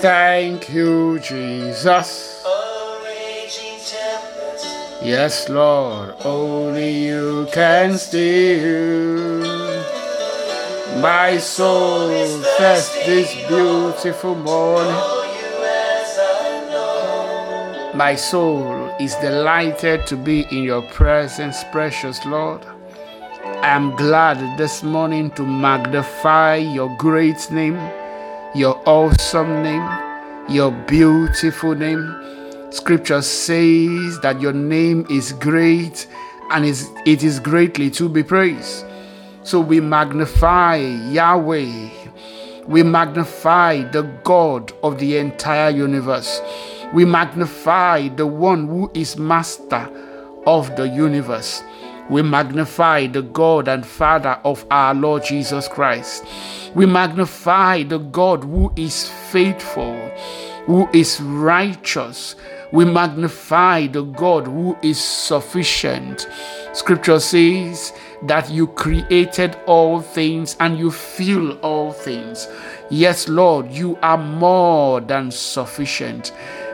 Thank you, Jesus. Yes, Lord, only you can still. My soul thirsts this beautiful morning. My soul is delighted to be in your presence, precious Lord. I am glad this morning to magnify your great name, your awesome name, your beautiful name. Scripture says that your name is great and is, it is greatly to be praised. So we magnify Yahweh. We magnify the God of the entire universe. We magnify the one who is master of the universe. We magnify the God and Father of our Lord Jesus Christ. We magnify the God who is faithful, who is righteous. We magnify the God who is sufficient. Scripture says that you created all things and you fill all things. Yes, Lord, you are more than sufficient.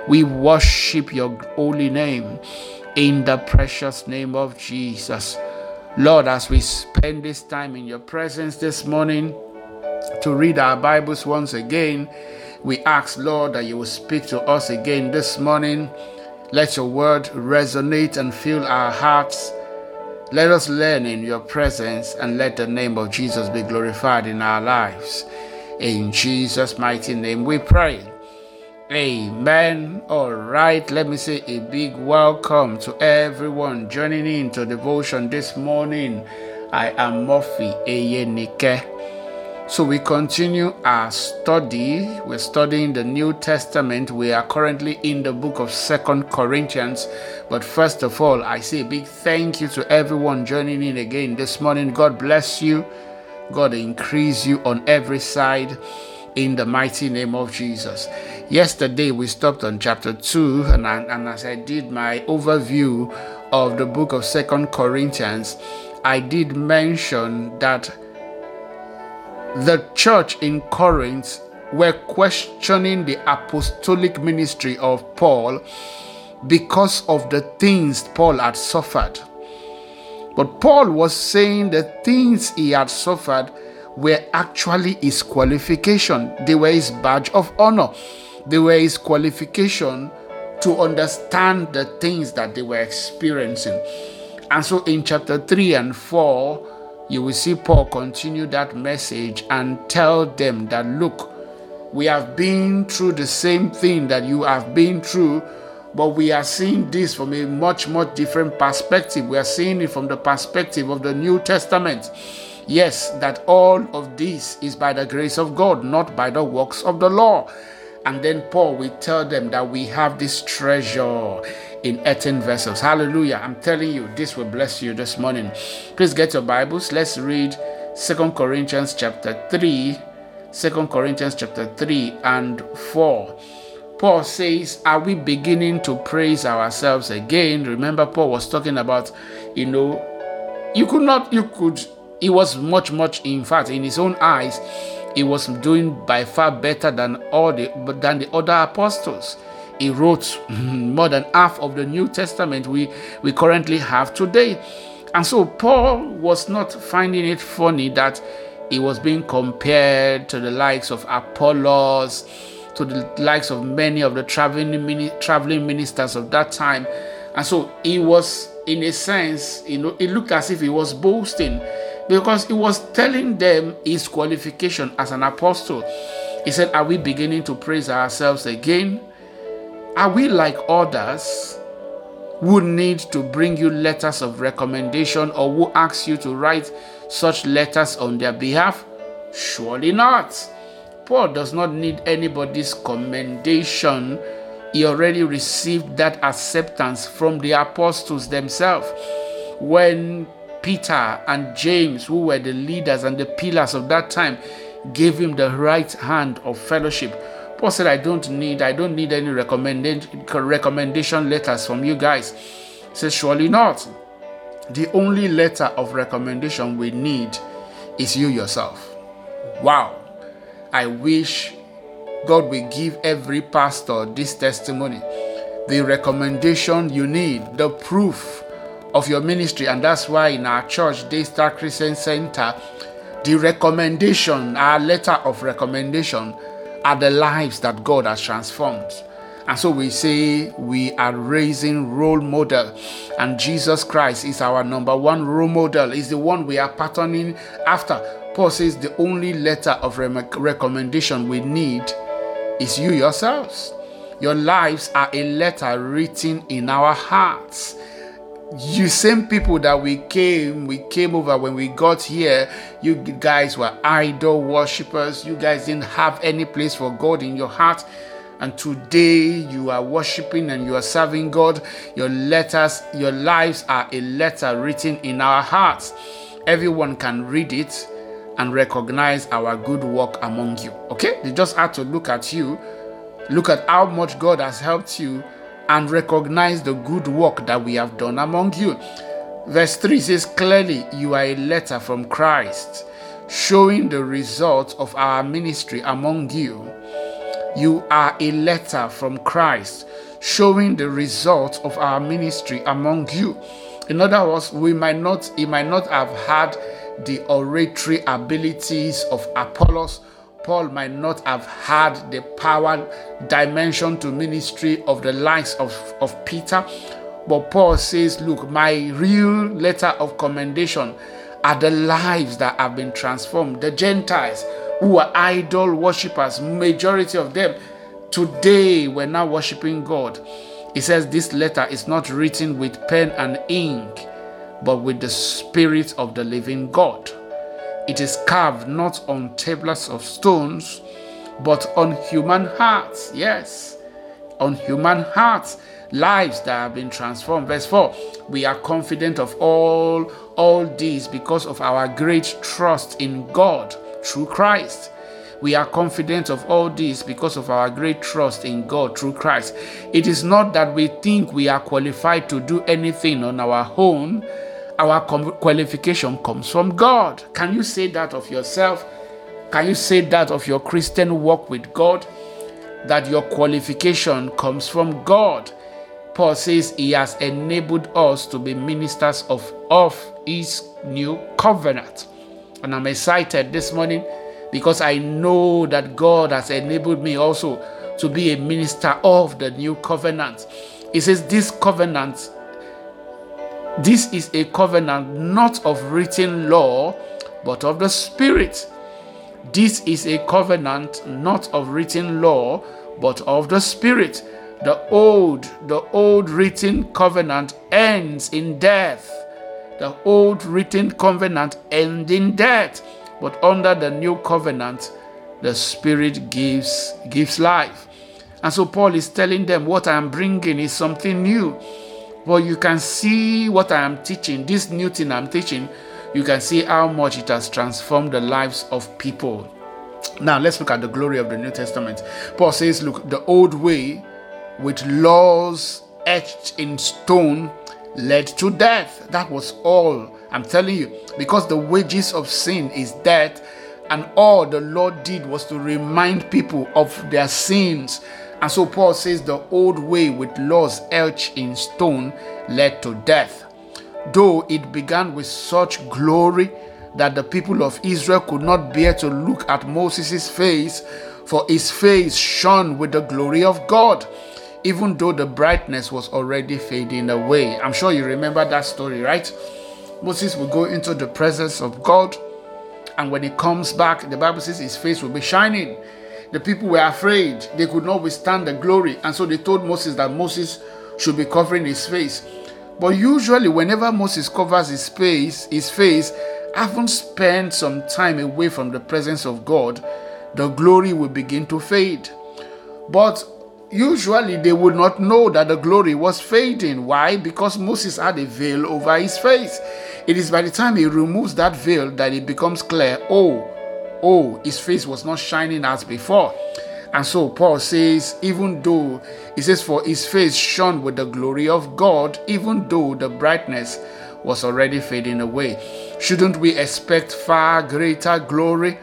We worship your holy name in the precious name of Jesus. Lord, as we spend this time in your presence this morning to read our Bibles once again, we ask, Lord, that you will speak to us again this morning. Let your word resonate and fill our hearts. Let us learn in your presence and let the name of Jesus be glorified in our lives. In Jesus' mighty name we pray. Amen. All right, let me say a big welcome to everyone joining in to devotion this morning. I am Murphy Eyenike. So we continue our study. We're studying the New Testament. We are currently in the book of Second Corinthians. But first of all, I say a big thank you to everyone joining in again this morning. God bless you. God increase you on every side in the mighty name of Jesus. Yesterday we stopped on chapter 2 and, and as I did my overview of the book of Second Corinthians, I did mention that the church in Corinth were questioning the apostolic ministry of Paul because of the things Paul had suffered. But Paul was saying the things he had suffered were actually his qualification, they were his badge of honor, they were his qualification to understand the things that they were experiencing. And so in chapter 3 and 4, you will see Paul continue that message and tell them that look, we have been through the same thing that you have been through, but we are seeing this from a much, much different perspective. We are seeing it from the perspective of the New Testament. Yes, that all of this is by the grace of God, not by the works of the law. And then Paul will tell them that we have this treasure in earthen vessels. Hallelujah. I'm telling you, this will bless you this morning. Please get your Bibles. Let's read Second Corinthians chapter 3. 2 Corinthians chapter 3 and 4. Paul says, Are we beginning to praise ourselves again? Remember, Paul was talking about, you know, you could not, you could he was much, much, in fact, in his own eyes, he was doing by far better than all the than the other apostles. He wrote more than half of the New Testament we, we currently have today. And so Paul was not finding it funny that he was being compared to the likes of Apollos, to the likes of many of the traveling, traveling ministers of that time. And so he was, in a sense, you know, it looked as if he was boasting because he was telling them his qualification as an apostle. He said, Are we beginning to praise ourselves again? Are we like others who need to bring you letters of recommendation or who ask you to write such letters on their behalf? Surely not. Paul does not need anybody's commendation. He already received that acceptance from the apostles themselves. When Peter and James, who were the leaders and the pillars of that time, gave him the right hand of fellowship. Paul said, I don't need, I don't need any recommendation letters from you guys. He says, Surely not. The only letter of recommendation we need is you yourself. Wow. I wish God will give every pastor this testimony. The recommendation you need, the proof of your ministry. And that's why in our church, Daystar Christian Center, the recommendation, our letter of recommendation, are the lives that God has transformed. And so we say we are raising role model, and Jesus Christ is our number one role model, is the one we are patterning after. Paul says the only letter of recommendation we need is you yourselves. Your lives are a letter written in our hearts you same people that we came we came over when we got here you guys were idol worshippers. You guys didn't have any place for god in your heart. And today you are worshiping and you are serving god. Your letters your lives are a letter written in our hearts. Everyone can read it and recognize our good work among you. Okay? They just have to look at you. Look at how much god has helped you and recognize the good work that we have done among you. Verse 3 says, Clearly, you are a letter from Christ, showing the result of our ministry among you. You are a letter from Christ, showing the result of our ministry among you. In other words, we might not, he might not have had the oratory abilities of Apollos Paul might not have had the power dimension to ministry of the likes of, of Peter. But Paul says, Look, my real letter of commendation are the lives that have been transformed. The Gentiles who are idol worshippers, majority of them today we're now worshiping God. He says this letter is not written with pen and ink, but with the Spirit of the living God. It is carved not on tablets of stones, but on human hearts. Yes, on human hearts, lives that have been transformed. Verse 4 We are confident of all, all these because of our great trust in God through Christ. We are confident of all this because of our great trust in God through Christ. It is not that we think we are qualified to do anything on our own, our qualification comes from God. Can you say that of yourself? Can you say that of your Christian walk with God? That your qualification comes from God. Paul says he has enabled us to be ministers of, of his new covenant. And I'm excited this morning because I know that God has enabled me also to be a minister of the new covenant. He says, This covenant this is a covenant not of written law, but of the Spirit. This is a covenant not of written law, but of the Spirit. The old, the old written covenant ends in death. The old written covenant ends in death. But under the new covenant, the Spirit gives gives life. And so Paul is telling them what I am bringing is something new. But you can see what I am teaching, this new thing I'm teaching, you can see how much it has transformed the lives of people. Now, let's look at the glory of the New Testament. Paul says, Look, the old way with laws etched in stone led to death. That was all. I'm telling you, because the wages of sin is death, and all the Lord did was to remind people of their sins and so Paul says the old way with laws etched in stone led to death. Though it began with such glory that the people of Israel could not bear to look at Moses' face, for his face shone with the glory of God, even though the brightness was already fading away. I'm sure you remember that story, right? Moses will go into the presence of God, and when he comes back, the Bible says his face will be shining the people were afraid. They could not withstand the glory. And so they told Moses that Moses should be covering his face. But usually, whenever Moses covers his face, his face, having spent some time away from the presence of God, the glory will begin to fade. But usually they would not know that the glory was fading. Why? Because Moses had a veil over his face. It is by the time he removes that veil that it becomes clear oh, oh, his face was not shining as before. And so Paul says, even though he says, for his face shone with the glory of God, even though the brightness was already fading away. Shouldn't we expect far greater glory?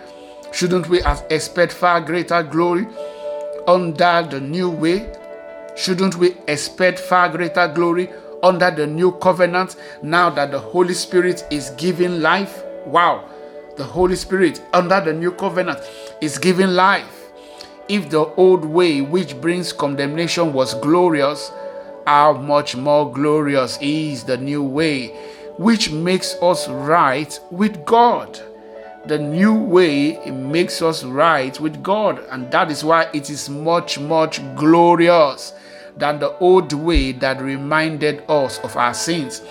Shouldn't we expect far greater glory? under the new way? Shouldn't we expect far greater glory under the new covenant now that the Holy Spirit is giving life? Wow, the Holy Spirit under the new covenant is giving life. If the old way, which brings condemnation, was glorious, how much more glorious is the new way, which makes us right with God? The new way makes us right with God, and that is why it is much, much glorious than the old way that reminded us of our sins.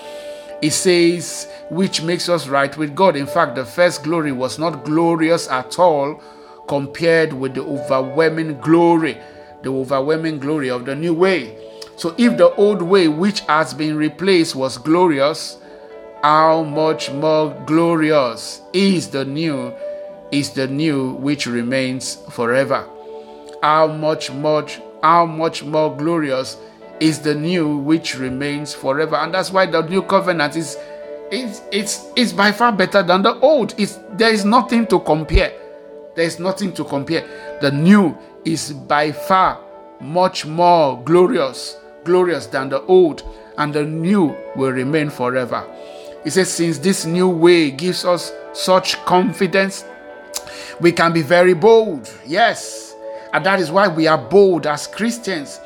It says, which makes us right with God. In fact, the first glory was not glorious at all compared with the overwhelming glory, the overwhelming glory of the new way. So, if the old way, which has been replaced, was glorious, how much more glorious is the new, is the new which remains forever. How much much how much more glorious is the new which remains forever. And that's why the new covenant is it's it's, it's by far better than the old. It's there is nothing to compare. There is nothing to compare. The new is by far much more glorious, glorious than the old, and the new will remain forever. He says, since this new way gives us such confidence, we can be very bold. Yes. And that is why we are bold as Christians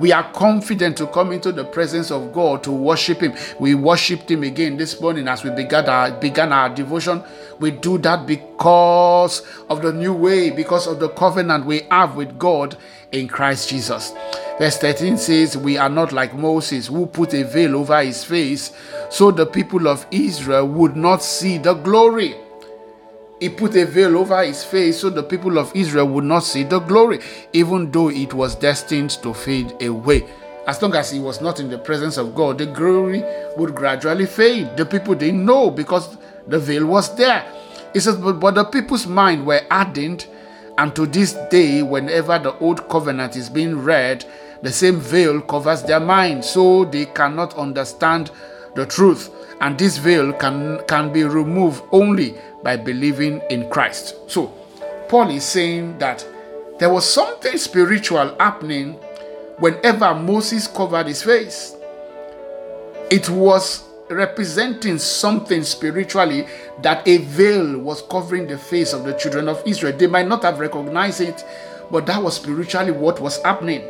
we are confident to come into the presence of God to worship Him. We worshiped Him again this morning as we began our, began our devotion. We do that because of the new way, because of the covenant we have with God in Christ Jesus. Verse 13 says, We are not like Moses, who put a veil over his face, so the people of Israel would not see the glory he put a veil over his face so the people of Israel would not see the glory, even though it was destined to fade away. As long as he was not in the presence of God, the glory would gradually fade. The people didn't know because the veil was there. He says, but, but the people's mind were hardened, and to this day, whenever the old covenant is being read, the same veil covers their mind, so they cannot understand the truth. And this veil can, can be removed only by believing in Christ. So, Paul is saying that there was something spiritual happening whenever Moses covered his face. It was representing something spiritually that a veil was covering the face of the children of Israel. They might not have recognized it, but that was spiritually what was happening.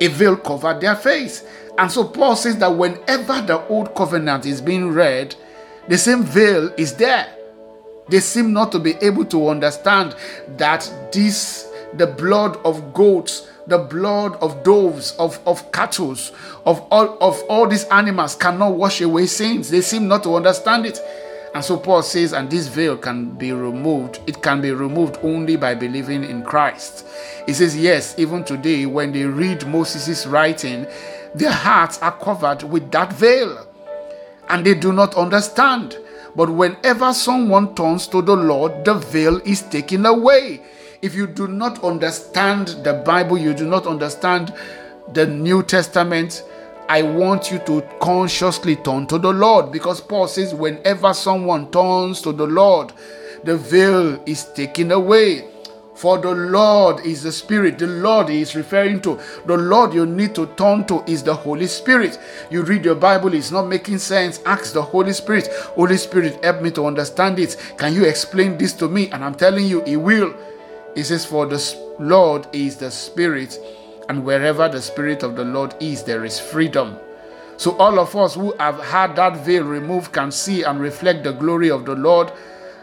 A veil covered their face. And so Paul says that whenever the old covenant is being read, the same veil is there. They seem not to be able to understand that this, the blood of goats, the blood of doves, of, of cattle, of all of all these animals cannot wash away sins. They seem not to understand it. And so Paul says, and this veil can be removed. It can be removed only by believing in Christ. He says, yes, even today, when they read Moses' writing, their hearts are covered with that veil. And they do not understand. But whenever someone turns to the Lord, the veil is taken away. If you do not understand the Bible, you do not understand the New Testament, I want you to consciously turn to the Lord because Paul says, whenever someone turns to the Lord, the veil is taken away. For the Lord is the Spirit. The Lord is referring to. The Lord you need to turn to is the Holy Spirit. You read your Bible, it's not making sense. Ask the Holy Spirit. Holy Spirit, help me to understand it. Can you explain this to me? And I'm telling you, He will. He says, For the Lord is the Spirit, and wherever the Spirit of the Lord is, there is freedom. So, all of us who have had that veil removed can see and reflect the glory of the Lord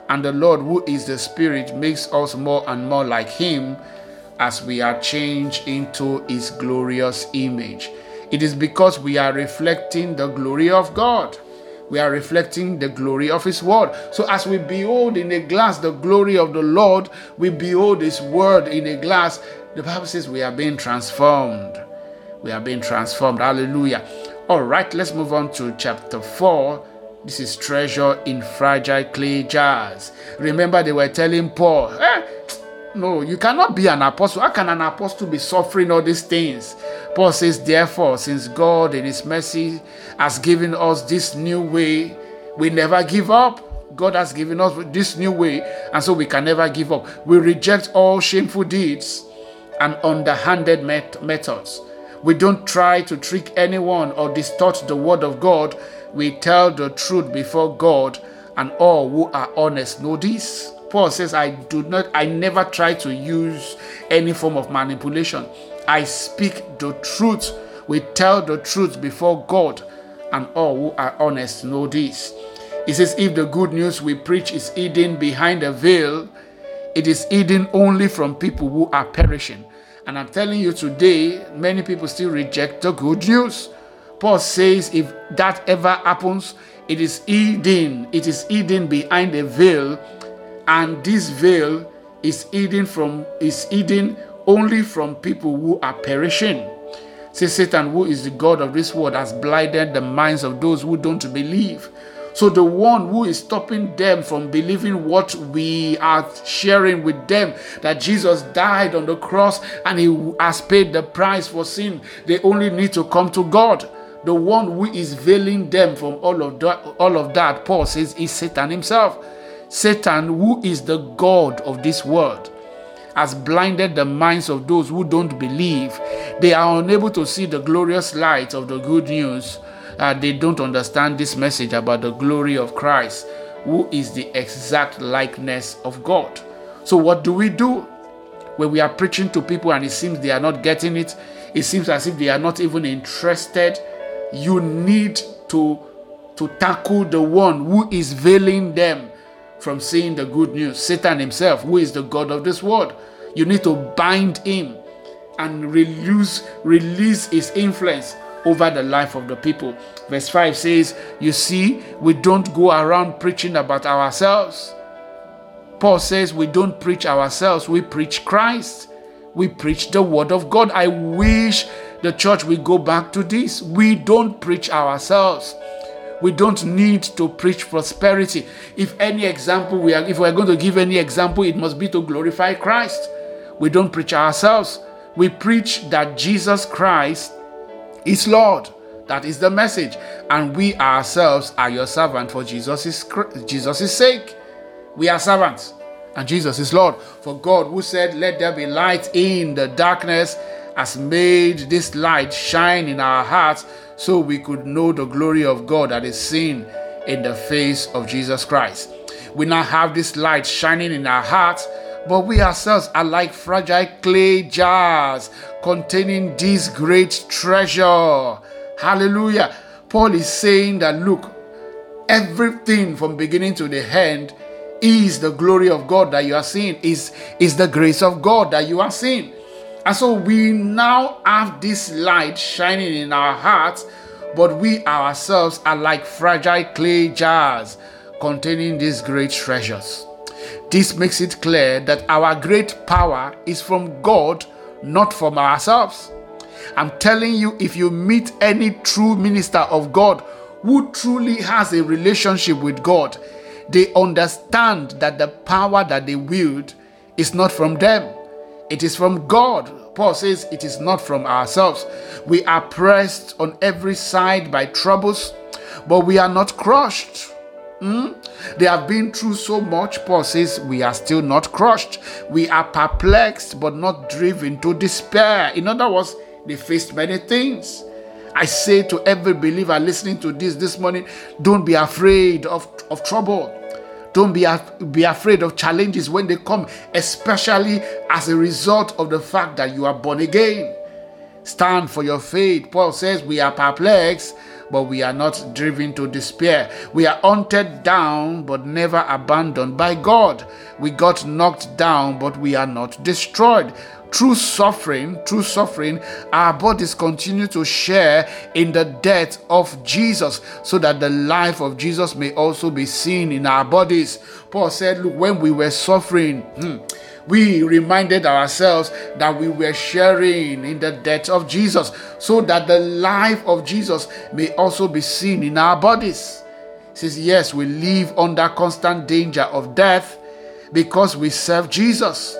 and the Lord, who is the Spirit, makes us more and more like Him as we are changed into His glorious image. It is because we are reflecting the glory of God. We are reflecting the glory of His Word. So, as we behold in a glass the glory of the Lord, we behold His Word in a glass. The Bible says we are being transformed. We are being transformed. Hallelujah. All right, let's move on to chapter 4 this is treasure in fragile clay jars. Remember, they were telling Paul, eh, no, you cannot be an apostle. How can an apostle be suffering all these things? Paul says, therefore, since God in His mercy has given us this new way, we never give up. God has given us this new way, and so we can never give up. We reject all shameful deeds and underhanded met- methods. We don't try to trick anyone or distort the word of God. We tell the truth before God, and all who are honest know this. Paul says, I do not, I never try to use any form of manipulation. I speak the truth. We tell the truth before God, and all who are honest know this. He says, If the good news we preach is hidden behind a veil, it is hidden only from people who are perishing. And I'm telling you today, many people still reject the good news. Paul says, if that ever happens, it is hidden. It is hidden behind a veil, and this veil is hidden from is hidden only from people who are perishing. Say Satan, who is the God of this world, has blinded the minds of those who don't believe. So the one who is stopping them from believing what we are sharing with them that Jesus died on the cross and he has paid the price for sin, they only need to come to God. The one who is veiling them from all of that, all of that, Paul says, is Satan himself. Satan, who is the God of this world, has blinded the minds of those who don't believe. They are unable to see the glorious light of the good news uh, they don't understand this message about the glory of Christ, who is the exact likeness of God. So, what do we do when we are preaching to people and it seems they are not getting it? It seems as if they are not even interested. You need to, to tackle the one who is veiling them from seeing the good news. Satan himself, who is the God of this world. You need to bind him and release, release his influence over the life of the people. Verse 5 says, You see, we don't go around preaching about ourselves. Paul says, We don't preach ourselves, we preach Christ. We preach the word of God. I wish the church will go back to this. We don't preach ourselves. We don't need to preach prosperity. If any example we are, if we are going to give any example, it must be to glorify Christ. We don't preach ourselves. We preach that Jesus Christ is Lord. That is the message. And we ourselves are your servant for Jesus' Jesus' sake. We are servants. And Jesus is Lord. For God, who said, Let there be light in the darkness, has made this light shine in our hearts so we could know the glory of God that is seen in the face of Jesus Christ. We now have this light shining in our hearts but we ourselves are like fragile clay jars containing this great treasure. Hallelujah. Paul is saying that look, everything from beginning to the end is the glory of God that you are seeing, is, is the grace of God that you are seeing. And so we now have this light shining in our hearts, but we ourselves are like fragile clay jars containing these great treasures. This makes it clear that our great power is from God, not from ourselves. I'm telling you, if you meet any true minister of God who truly has a relationship with God, they understand that the power that they wield is not from them, it is from God. Paul says it is not from ourselves. We are pressed on every side by troubles, but we are not crushed. Mm? They have been through so much. Paul says, We are still not crushed. We are perplexed, but not driven to despair. In other words, they faced many things. I say to every believer listening to this this morning, don't be afraid of, of trouble. Don't be, be afraid of challenges when they come, especially as a result of the fact that you are born again. Stand for your faith. Paul says, We are perplexed, but we are not driven to despair. We are hunted down, but never abandoned by God. We got knocked down, but we are not destroyed. Through suffering, through suffering, our bodies continue to share in the death of Jesus, so that the life of Jesus may also be seen in our bodies. Paul said, Look, when we were suffering, hmm, we reminded ourselves that we were sharing in the death of Jesus so that the life of Jesus may also be seen in our bodies. Says, Yes, we live under constant danger of death because we serve Jesus.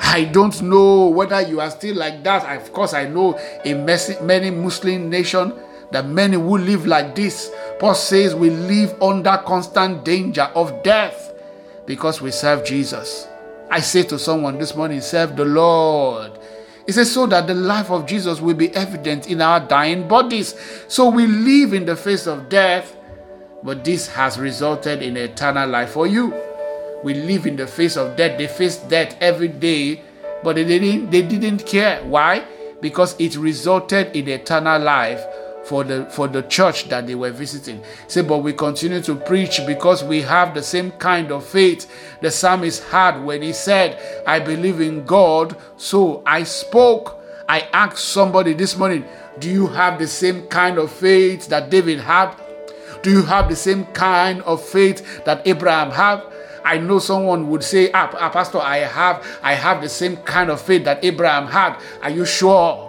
I don't know whether you are still like that. Of course, I know in many Muslim nations that many who live like this. Paul says we live under constant danger of death because we serve Jesus. I say to someone this morning, serve the Lord. He says, so that the life of Jesus will be evident in our dying bodies. So we live in the face of death, but this has resulted in eternal life for you. We live in the face of death. They face death every day, but they didn't, they didn't care. Why? Because it resulted in eternal life for the for the church that they were visiting. Say, but we continue to preach because we have the same kind of faith the psalmist had when he said, I believe in God, so I spoke. I asked somebody this morning, do you have the same kind of faith that David had? Do you have the same kind of faith that Abraham had? I know someone would say, ah, ah, Pastor, I have, I have the same kind of faith that Abraham had. Are you sure?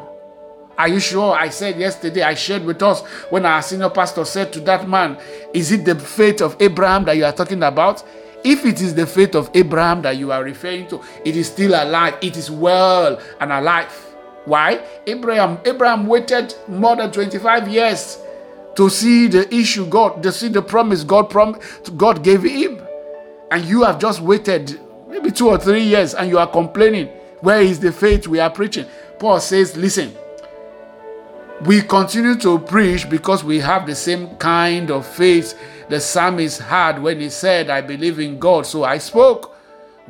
Are you sure? I said yesterday, I shared with us when our senior pastor said to that man, Is it the faith of Abraham that you are talking about? If it is the faith of Abraham that you are referring to, it is still alive. It is well and alive. Why? Abraham, Abraham waited more than 25 years to see the issue God, to see the promise God prom- God gave him. And you have just waited maybe two or three years and you are complaining. Where is the faith we are preaching? Paul says, Listen, we continue to preach because we have the same kind of faith the psalmist had when he said, I believe in God, so I spoke.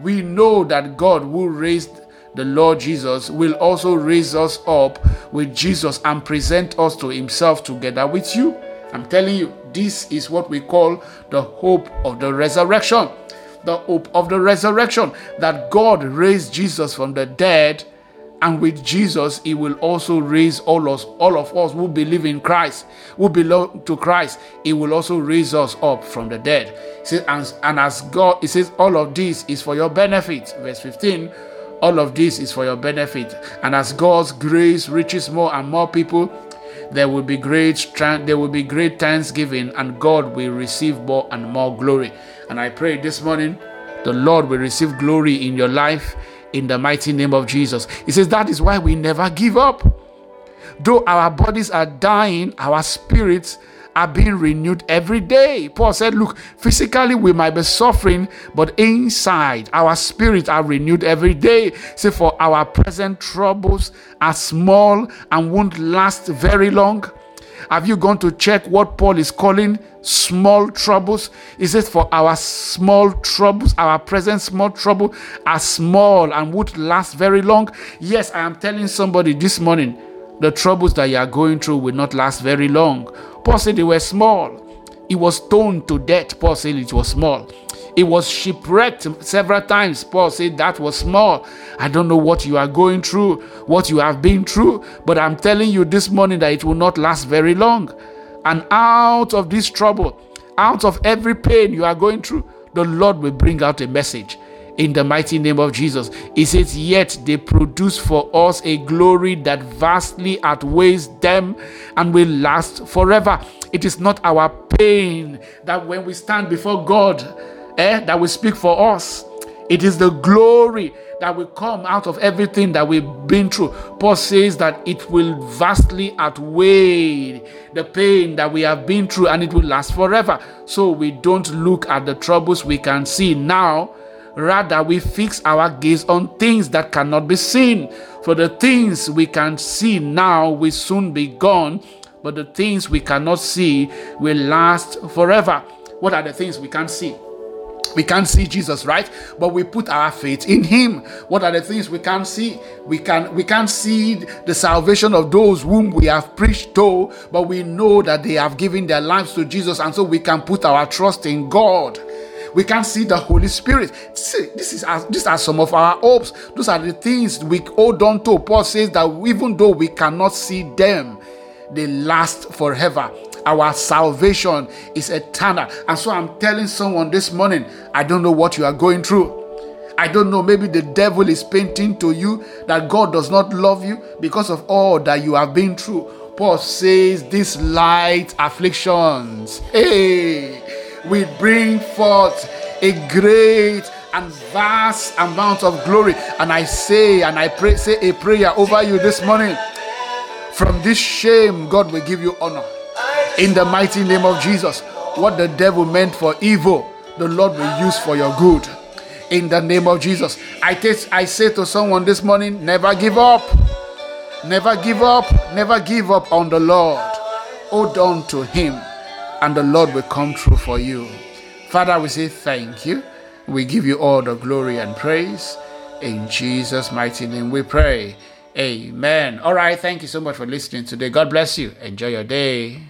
We know that God who raised the Lord Jesus will also raise us up with Jesus and present us to himself together with you. I'm telling you, this is what we call the hope of the resurrection. The hope of the resurrection that God raised Jesus from the dead and with Jesus, He will also raise all us, all of us who believe in Christ, who belong to Christ. He will also raise us up from the dead. says, and, and as God, He says, all of this is for your benefit. Verse 15. All of this is for your benefit. And as God's grace reaches more and more people, there will be great there will be great thanksgiving, and God will receive more and more glory. And I pray this morning, the Lord will receive glory in your life in the mighty name of Jesus. He says that is why we never give up. Though our bodies are dying, our spirits are being renewed every day. Paul said, Look, physically we might be suffering, but inside our spirits are renewed every day. Say, For our present troubles are small and won't last very long. Have you gone to check what Paul is calling small troubles? He says, For our small troubles, our present small trouble are small and would last very long. Yes, I am telling somebody this morning, the troubles that you are going through will not last very long. Paul said they were small. He was stoned to death. Paul said it was small. He was shipwrecked several times. Paul said that was small. I don't know what you are going through, what you have been through, but I'm telling you this morning that it will not last very long. And out of this trouble, out of every pain you are going through, the Lord will bring out a message in the mighty name of Jesus. He says, Yet they produce for us a glory that vastly outweighs them and will last forever. It is not our pain that when we stand before God, eh, that will speak for us. It is the glory that will come out of everything that we've been through. Paul says that it will vastly outweigh the pain that we have been through and it will last forever. So we don't look at the troubles we can see now. Rather, we fix our gaze on things that cannot be seen. For the things we can see now will soon be gone, but the things we cannot see will last forever. What are the things we can't see? We can't see jesus right but we put our faith in him what are the things we can't see we can we can't see the salvation of those whom we have preached to but we know that they have given their lives to jesus and so we can put our trust in god we can't see the Holy Spirit. See, this is these are some of our hopes. Those are the things we hold on to. Paul says that even though we cannot see them, they last forever. Our salvation is eternal. And so I'm telling someone this morning, I don't know what you are going through. I don't know, maybe the devil is painting to you that God does not love you because of all that you have been through. Paul says, These light afflictions, hey, will bring forth a great and vast amount of glory. And I say, and I pray, say a prayer over you this morning. From this shame, God will give you honor in the mighty name of Jesus. What the devil meant for evil, the Lord will use for your good. in the name of Jesus. I, say to someone this morning, never give up. Never give up. Never give up on the Lord. Hold on to Him, and the Lord will come true for you. Father, we say thank you. We give you all the glory and praise. In Jesus' mighty name we pray. Amen. All right. Thank you so much for listening today. God bless you. Enjoy your day.